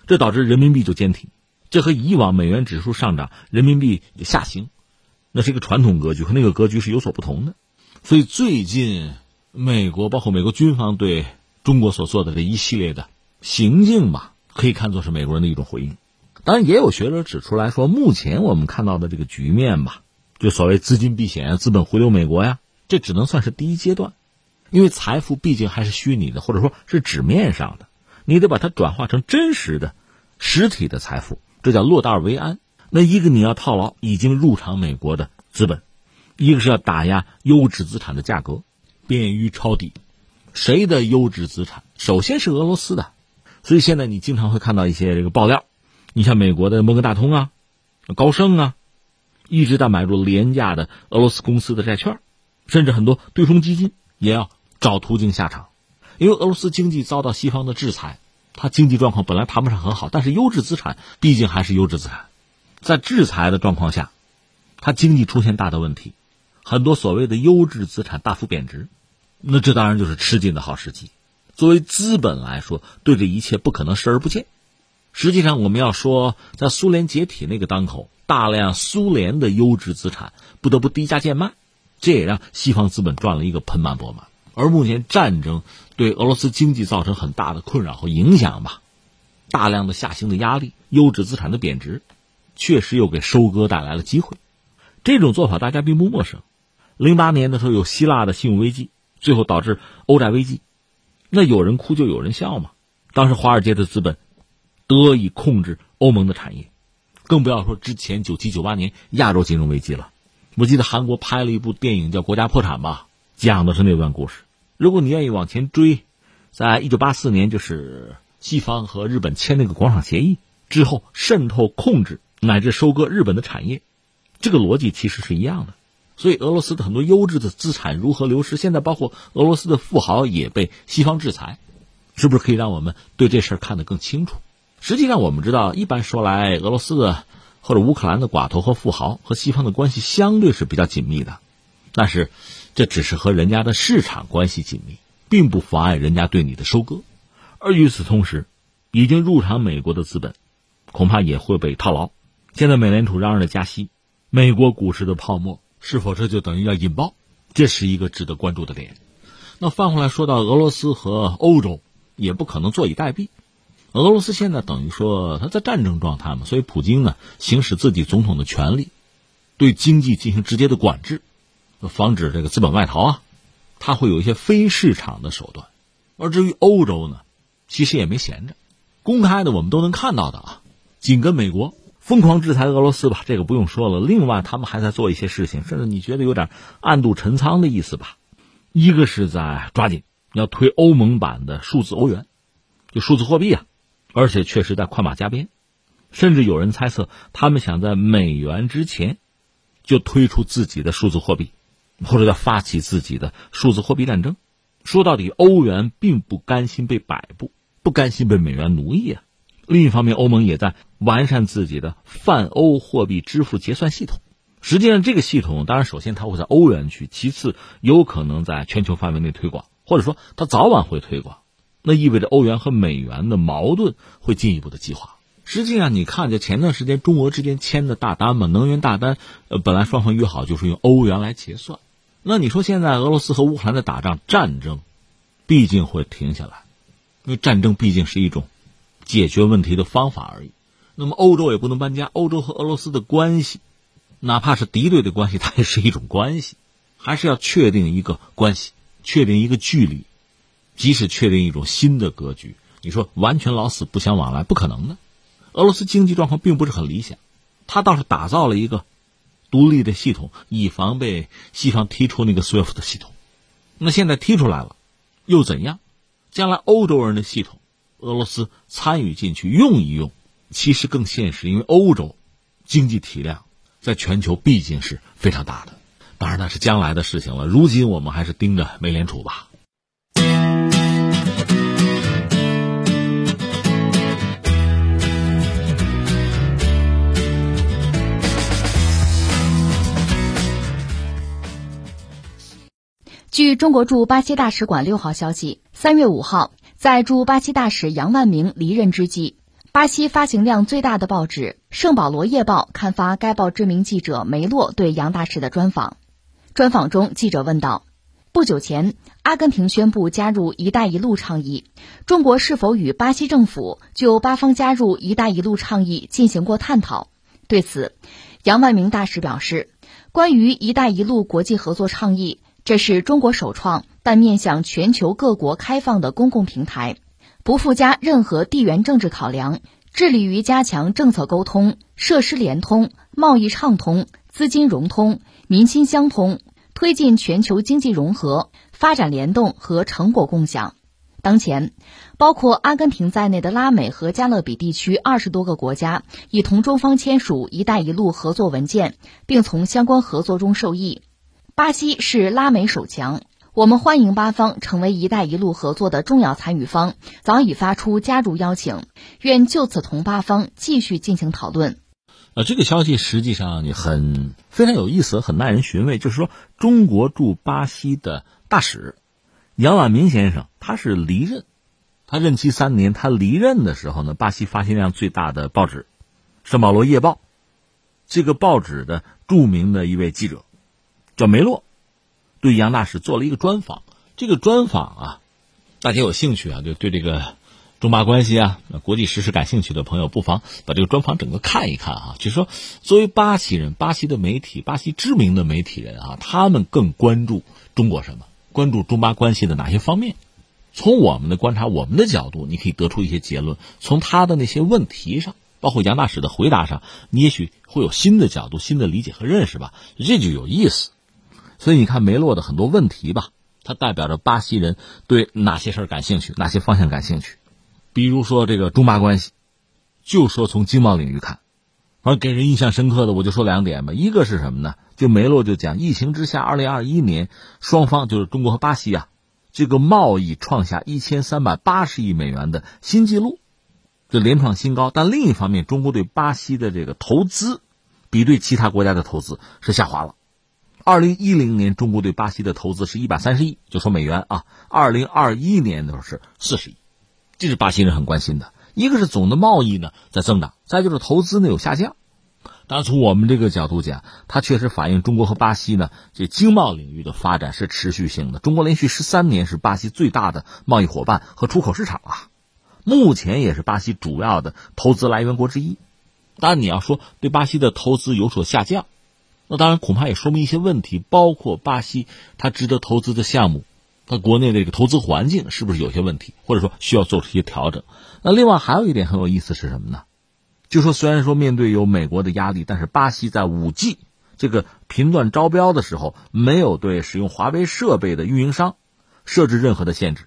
这导致人民币就坚挺。这和以往美元指数上涨，人民币下行，那是一个传统格局，和那个格局是有所不同的。所以最近美国包括美国军方对中国所做的这一系列的行径吧，可以看作是美国人的一种回应。当然，也有学者指出来说，目前我们看到的这个局面吧，就所谓资金避险、资本回流美国呀。这只能算是第一阶段，因为财富毕竟还是虚拟的，或者说是纸面上的，你得把它转化成真实的、实体的财富，这叫落袋为安。那一个你要套牢已经入场美国的资本，一个是要打压优质资产的价格，便于抄底。谁的优质资产？首先是俄罗斯的，所以现在你经常会看到一些这个爆料，你像美国的摩根大通啊、高盛啊，一直在买入廉价的俄罗斯公司的债券，甚至很多对冲基金也要找途径下场，因为俄罗斯经济遭到西方的制裁，它经济状况本来谈不上很好，但是优质资产毕竟还是优质资产，在制裁的状况下，它经济出现大的问题，很多所谓的优质资产大幅贬值。那这当然就是吃进的好时机。作为资本来说，对这一切不可能视而不见。实际上，我们要说，在苏联解体那个当口，大量苏联的优质资产不得不低价贱卖，这也让西方资本赚了一个盆满钵满。而目前战争对俄罗斯经济造成很大的困扰和影响吧，大量的下行的压力，优质资产的贬值，确实又给收割带来了机会。这种做法大家并不陌生。零八年的时候，有希腊的信用危机。最后导致欧债危机，那有人哭就有人笑嘛。当时华尔街的资本得以控制欧盟的产业，更不要说之前九七九八年亚洲金融危机了。我记得韩国拍了一部电影叫《国家破产》吧，讲的是那段故事。如果你愿意往前追，在一九八四年，就是西方和日本签那个广场协议之后，渗透、控制乃至收割日本的产业，这个逻辑其实是一样的。所以，俄罗斯的很多优质的资产如何流失？现在，包括俄罗斯的富豪也被西方制裁，是不是可以让我们对这事儿看得更清楚？实际上，我们知道，一般说来，俄罗斯的或者乌克兰的寡头和富豪和西方的关系相对是比较紧密的，但是这只是和人家的市场关系紧密，并不妨碍人家对你的收割。而与此同时，已经入场美国的资本，恐怕也会被套牢。现在，美联储嚷嚷着加息，美国股市的泡沫。是否这就等于要引爆？这是一个值得关注的点。那翻回来说到俄罗斯和欧洲，也不可能坐以待毙。俄罗斯现在等于说他在战争状态嘛，所以普京呢行使自己总统的权利，对经济进行直接的管制，防止这个资本外逃啊，他会有一些非市场的手段。而至于欧洲呢，其实也没闲着，公开的我们都能看到的啊，紧跟美国。疯狂制裁俄罗斯吧，这个不用说了。另外，他们还在做一些事情，甚至你觉得有点暗度陈仓的意思吧？一个是在抓紧要推欧盟版的数字欧元，就数字货币啊，而且确实在快马加鞭。甚至有人猜测，他们想在美元之前就推出自己的数字货币，或者叫发起自己的数字货币战争。说到底，欧元并不甘心被摆布，不甘心被美元奴役啊。另一方面，欧盟也在完善自己的泛欧货币支付结算系统。实际上，这个系统当然首先它会在欧元区，其次有可能在全球范围内推广，或者说它早晚会推广。那意味着欧元和美元的矛盾会进一步的激化。实际上，你看，就前段时间中俄之间签的大单嘛，能源大单，呃，本来双方约好就是用欧元来结算。那你说现在俄罗斯和乌克兰在打仗战争，毕竟会停下来，因为战争毕竟是一种。解决问题的方法而已。那么欧洲也不能搬家。欧洲和俄罗斯的关系，哪怕是敌对的关系，它也是一种关系，还是要确定一个关系，确定一个距离。即使确定一种新的格局，你说完全老死不相往来，不可能的。俄罗斯经济状况并不是很理想，他倒是打造了一个独立的系统，以防被西方踢出那个 SWIFT 的系统。那现在踢出来了，又怎样？将来欧洲人的系统。俄罗斯参与进去用一用，其实更现实，因为欧洲经济体量在全球毕竟是非常大的。当然那是将来的事情了。如今我们还是盯着美联储吧。据中国驻巴西大使馆六号消息，三月五号。在驻巴西大使杨万明离任之际，巴西发行量最大的报纸《圣保罗夜报》刊发该报知名记者梅洛对杨大使的专访。专访中，记者问道：“不久前，阿根廷宣布加入‘一带一路’倡议，中国是否与巴西政府就巴方加入‘一带一路’倡议进行过探讨？”对此，杨万明大使表示：“关于‘一带一路’国际合作倡议。”这是中国首创但面向全球各国开放的公共平台，不附加任何地缘政治考量，致力于加强政策沟通、设施联通、贸易畅通、资金融通、民心相通，推进全球经济融合、发展联动和成果共享。当前，包括阿根廷在内的拉美和加勒比地区二十多个国家已同中方签署“一带一路”合作文件，并从相关合作中受益。巴西是拉美首强，我们欢迎巴方成为“一带一路”合作的重要参与方，早已发出加入邀请，愿就此同巴方继续进行讨论。呃，这个消息实际上你很非常有意思，很耐人寻味。就是说，中国驻巴西的大使。杨万明先生，他是离任，他任期三年。他离任的时候呢，巴西发行量最大的报纸《圣保罗夜报》，这个报纸的著名的一位记者叫梅洛，对杨大使做了一个专访。这个专访啊，大家有兴趣啊，就对这个中巴关系啊、国际时事感兴趣的朋友，不妨把这个专访整个看一看啊。就是说，作为巴西人，巴西的媒体，巴西知名的媒体人啊，他们更关注中国什么？关注中巴关系的哪些方面？从我们的观察，我们的角度，你可以得出一些结论。从他的那些问题上，包括杨大使的回答上，你也许会有新的角度、新的理解和认识吧。这就有意思。所以你看梅洛的很多问题吧，它代表着巴西人对哪些事儿感兴趣，哪些方向感兴趣。比如说这个中巴关系，就说从经贸领域看，而给人印象深刻的，我就说两点吧。一个是什么呢？就梅洛就讲，疫情之下，二零二一年双方就是中国和巴西啊，这个贸易创下一千三百八十亿美元的新纪录，就连创新高。但另一方面，中国对巴西的这个投资，比对其他国家的投资是下滑了。二零一零年，中国对巴西的投资是一百三十亿，就说美元啊。二零二一年的时候是四十亿，这是巴西人很关心的。一个是总的贸易呢在增长，再就是投资呢有下降。当然，从我们这个角度讲，它确实反映中国和巴西呢这经贸领域的发展是持续性的。中国连续十三年是巴西最大的贸易伙伴和出口市场啊，目前也是巴西主要的投资来源国之一。当然，你要说对巴西的投资有所下降，那当然恐怕也说明一些问题，包括巴西它值得投资的项目，它国内的这个投资环境是不是有些问题，或者说需要做出一些调整。那另外还有一点很有意思是什么呢？就说虽然说面对有美国的压力，但是巴西在五 G 这个频段招标的时候，没有对使用华为设备的运营商设置任何的限制，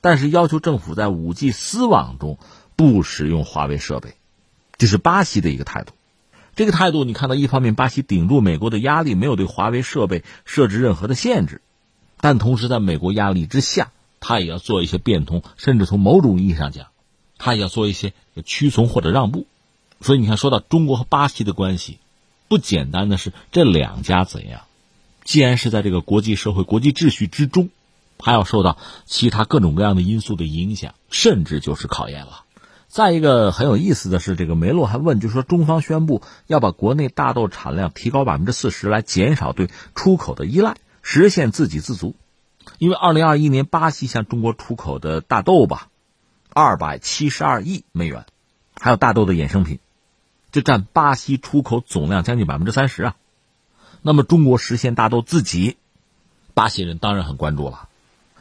但是要求政府在五 G 私网中不使用华为设备，这是巴西的一个态度。这个态度你看到，一方面巴西顶住美国的压力，没有对华为设备设置任何的限制，但同时在美国压力之下，他也要做一些变通，甚至从某种意义上讲，他也要做一些屈从或者让步。所以你看，说到中国和巴西的关系，不简单的是这两家怎样。既然是在这个国际社会、国际秩序之中，还要受到其他各种各样的因素的影响，甚至就是考验了。再一个很有意思的是，这个梅洛还问，就说中方宣布要把国内大豆产量提高百分之四十，来减少对出口的依赖，实现自给自足。因为二零二一年巴西向中国出口的大豆吧，二百七十二亿美元，还有大豆的衍生品。就占巴西出口总量将近百分之三十啊，那么中国实现大豆自给，巴西人当然很关注了。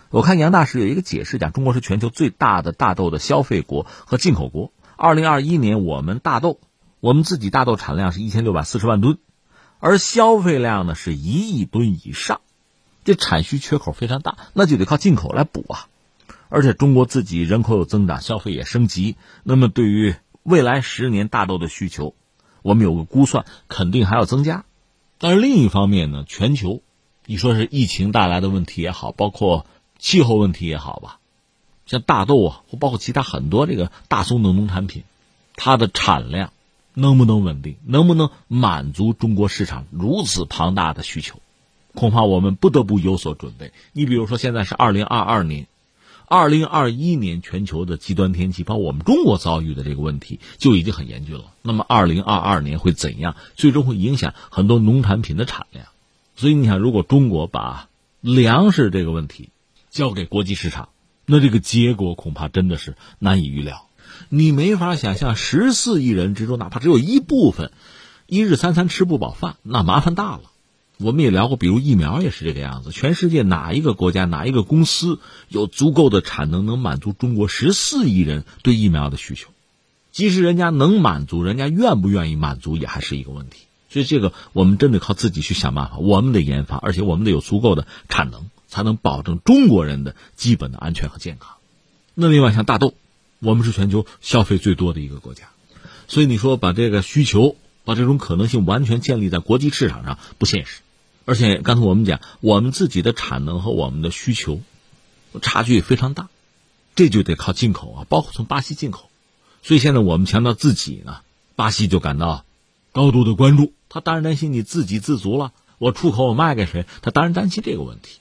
我看杨大使有一个解释，讲中国是全球最大的大豆的消费国和进口国。二零二一年我们大豆，我们自己大豆产量是一千六百四十万吨，而消费量呢是一亿吨以上，这产需缺口非常大，那就得靠进口来补啊。而且中国自己人口有增长，消费也升级，那么对于。未来十年大豆的需求，我们有个估算，肯定还要增加。但是另一方面呢，全球，你说是疫情带来的问题也好，包括气候问题也好吧，像大豆啊，或包括其他很多这个大宗的农产品，它的产量能不能稳定，能不能满足中国市场如此庞大的需求，恐怕我们不得不有所准备。你比如说，现在是二零二二年。二零二一年全球的极端天气，包括我们中国遭遇的这个问题，就已经很严峻了。那么二零二二年会怎样？最终会影响很多农产品的产量。所以你想，如果中国把粮食这个问题交给国际市场，那这个结果恐怕真的是难以预料。你没法想象，十四亿人之中，哪怕只有一部分一日三餐吃不饱饭，那麻烦大了。我们也聊过，比如疫苗也是这个样子。全世界哪一个国家、哪一个公司有足够的产能，能满足中国十四亿人对疫苗的需求？即使人家能满足，人家愿不愿意满足也还是一个问题。所以这个我们真得靠自己去想办法，我们得研发，而且我们得有足够的产能，才能保证中国人的基本的安全和健康。那另外像大豆，我们是全球消费最多的一个国家，所以你说把这个需求、把这种可能性完全建立在国际市场上不现实。而且刚才我们讲，我们自己的产能和我们的需求差距非常大，这就得靠进口啊，包括从巴西进口。所以现在我们强调自己呢，巴西就感到高度的关注，他当然担心你自给自足了，我出口我卖给谁？他当然担心这个问题。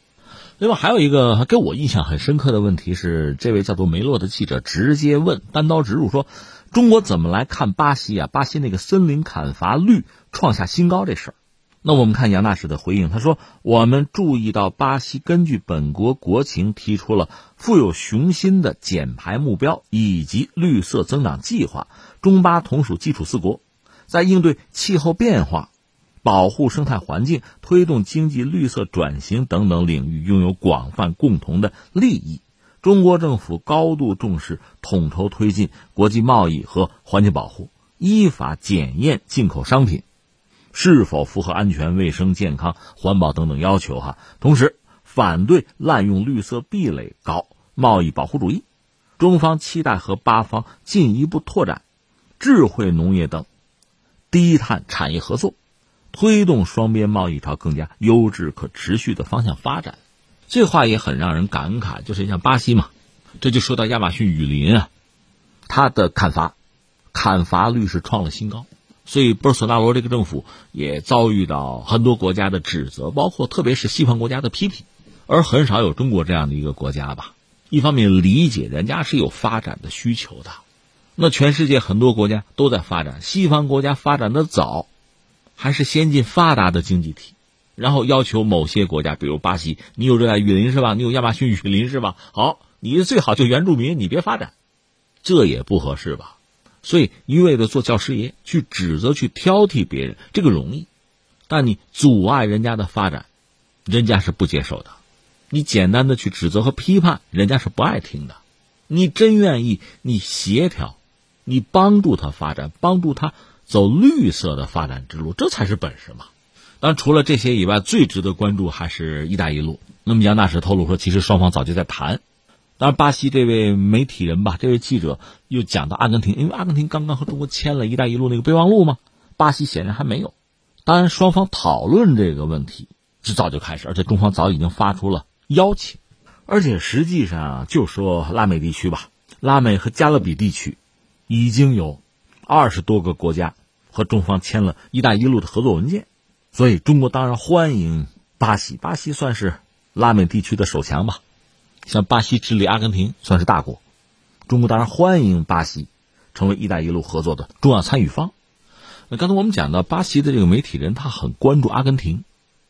另外还有一个给我印象很深刻的问题是，这位叫做梅洛的记者直接问，单刀直入说，中国怎么来看巴西啊？巴西那个森林砍伐率创下新高这事儿。那我们看杨大使的回应，他说：“我们注意到巴西根据本国国情提出了富有雄心的减排目标以及绿色增长计划。中巴同属基础四国，在应对气候变化、保护生态环境、推动经济绿色转型等等领域拥有广泛共同的利益。中国政府高度重视统筹推进国际贸易和环境保护，依法检验进口商品。”是否符合安全、卫生、健康、环保等等要求？哈，同时反对滥用绿色壁垒搞贸易保护主义。中方期待和巴方进一步拓展智慧农业等低碳产业合作，推动双边贸易朝更加优质、可持续的方向发展。这话也很让人感慨，就是像巴西嘛，这就说到亚马逊雨林啊，它的砍伐砍伐率是创了新高。所以，波索纳罗这个政府也遭遇到很多国家的指责，包括特别是西方国家的批评，而很少有中国这样的一个国家吧。一方面理解人家是有发展的需求的，那全世界很多国家都在发展，西方国家发展的早，还是先进发达的经济体，然后要求某些国家，比如巴西，你有热带雨林是吧？你有亚马逊雨林是吧？好，你最好就原住民，你别发展，这也不合适吧。所以一味的做教师爷，去指责、去挑剔别人，这个容易；但你阻碍人家的发展，人家是不接受的。你简单的去指责和批判，人家是不爱听的。你真愿意，你协调，你帮助他发展，帮助他走绿色的发展之路，这才是本事嘛。当然，除了这些以外，最值得关注还是一带一路。那么杨大使透露说，其实双方早就在谈。当然，巴西这位媒体人吧，这位记者又讲到阿根廷，因为阿根廷刚刚和中国签了一带一路那个备忘录嘛，巴西显然还没有。当然，双方讨论这个问题是早就开始，而且中方早已经发出了邀请。而且实际上，就说拉美地区吧，拉美和加勒比地区已经有二十多个国家和中方签了一带一路的合作文件，所以中国当然欢迎巴西。巴西算是拉美地区的首强吧。像巴西、智利、阿根廷算是大国，中国当然欢迎巴西成为“一带一路”合作的重要参与方。那刚才我们讲到巴西的这个媒体人，他很关注阿根廷。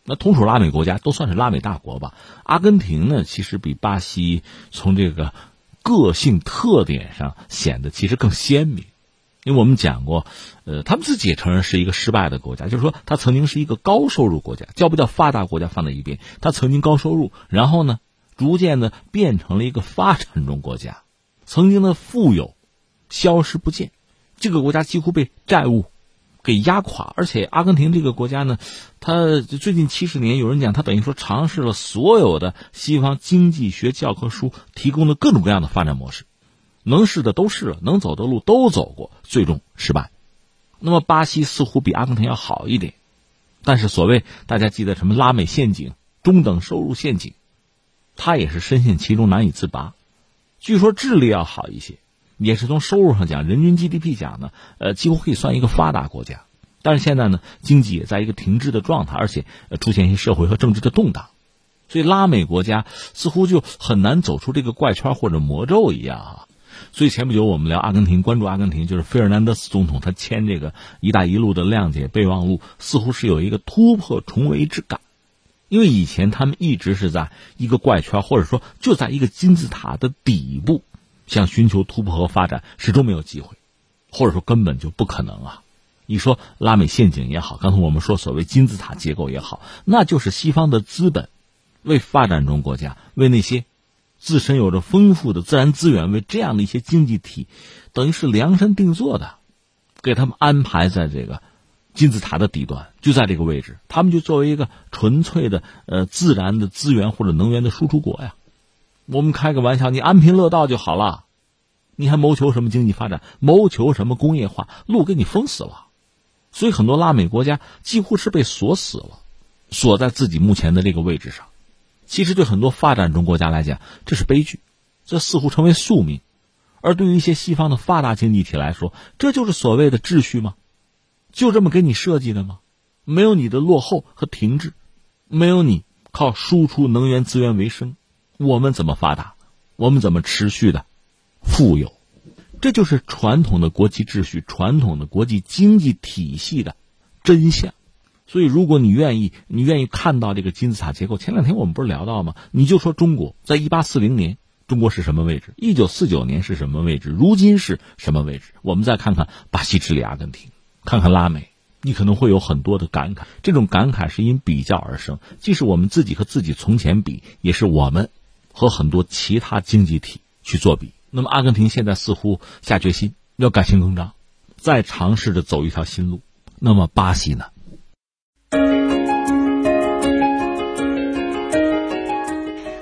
那同属拉美国家，都算是拉美大国吧。阿根廷呢，其实比巴西从这个个性特点上显得其实更鲜明。因为我们讲过，呃，他们自己也承认是一个失败的国家，就是说他曾经是一个高收入国家，叫不叫发达国家放在一边，他曾经高收入，然后呢？逐渐的变成了一个发展中国家，曾经的富有消失不见，这个国家几乎被债务给压垮。而且阿根廷这个国家呢，它最近七十年，有人讲它等于说尝试了所有的西方经济学教科书提供的各种各样的发展模式，能试的都试了，能走的路都走过，最终失败。那么巴西似乎比阿根廷要好一点，但是所谓大家记得什么拉美陷阱、中等收入陷阱。他也是深陷其中难以自拔。据说智利要好一些，也是从收入上讲，人均 GDP 讲呢，呃，几乎可以算一个发达国家。但是现在呢，经济也在一个停滞的状态，而且出现一些社会和政治的动荡，所以拉美国家似乎就很难走出这个怪圈或者魔咒一样啊。所以前不久我们聊阿根廷，关注阿根廷，就是费尔南德斯总统他签这个“一带一路”的谅解备忘录，似乎是有一个突破重围之感。因为以前他们一直是在一个怪圈，或者说就在一个金字塔的底部，想寻求突破和发展，始终没有机会，或者说根本就不可能啊。你说拉美陷阱也好，刚才我们说所谓金字塔结构也好，那就是西方的资本为发展中国家、为那些自身有着丰富的自然资源、为这样的一些经济体，等于是量身定做的，给他们安排在这个金字塔的底端，就在这个位置，他们就作为一个纯粹的呃自然的资源或者能源的输出国呀。我们开个玩笑，你安贫乐道就好了，你还谋求什么经济发展？谋求什么工业化？路给你封死了。所以很多拉美国家几乎是被锁死了，锁在自己目前的这个位置上。其实对很多发展中国家来讲，这是悲剧，这似乎成为宿命。而对于一些西方的发达经济体来说，这就是所谓的秩序吗？就这么给你设计的吗？没有你的落后和停滞，没有你靠输出能源资源为生。我们怎么发达？我们怎么持续的富有？这就是传统的国际秩序、传统的国际经济体系的真相。所以，如果你愿意，你愿意看到这个金字塔结构，前两天我们不是聊到吗？你就说中国在一八四零年，中国是什么位置？一九四九年是什么位置？如今是什么位置？我们再看看巴西、智利、阿根廷，看看拉美，你可能会有很多的感慨。这种感慨是因比较而生，既是我们自己和自己从前比，也是我们。和很多其他经济体去做比，那么阿根廷现在似乎下决心要改新更张，再尝试着走一条新路。那么巴西呢？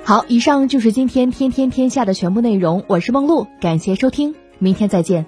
好，以上就是今天天天天下的全部内容。我是梦露，感谢收听，明天再见。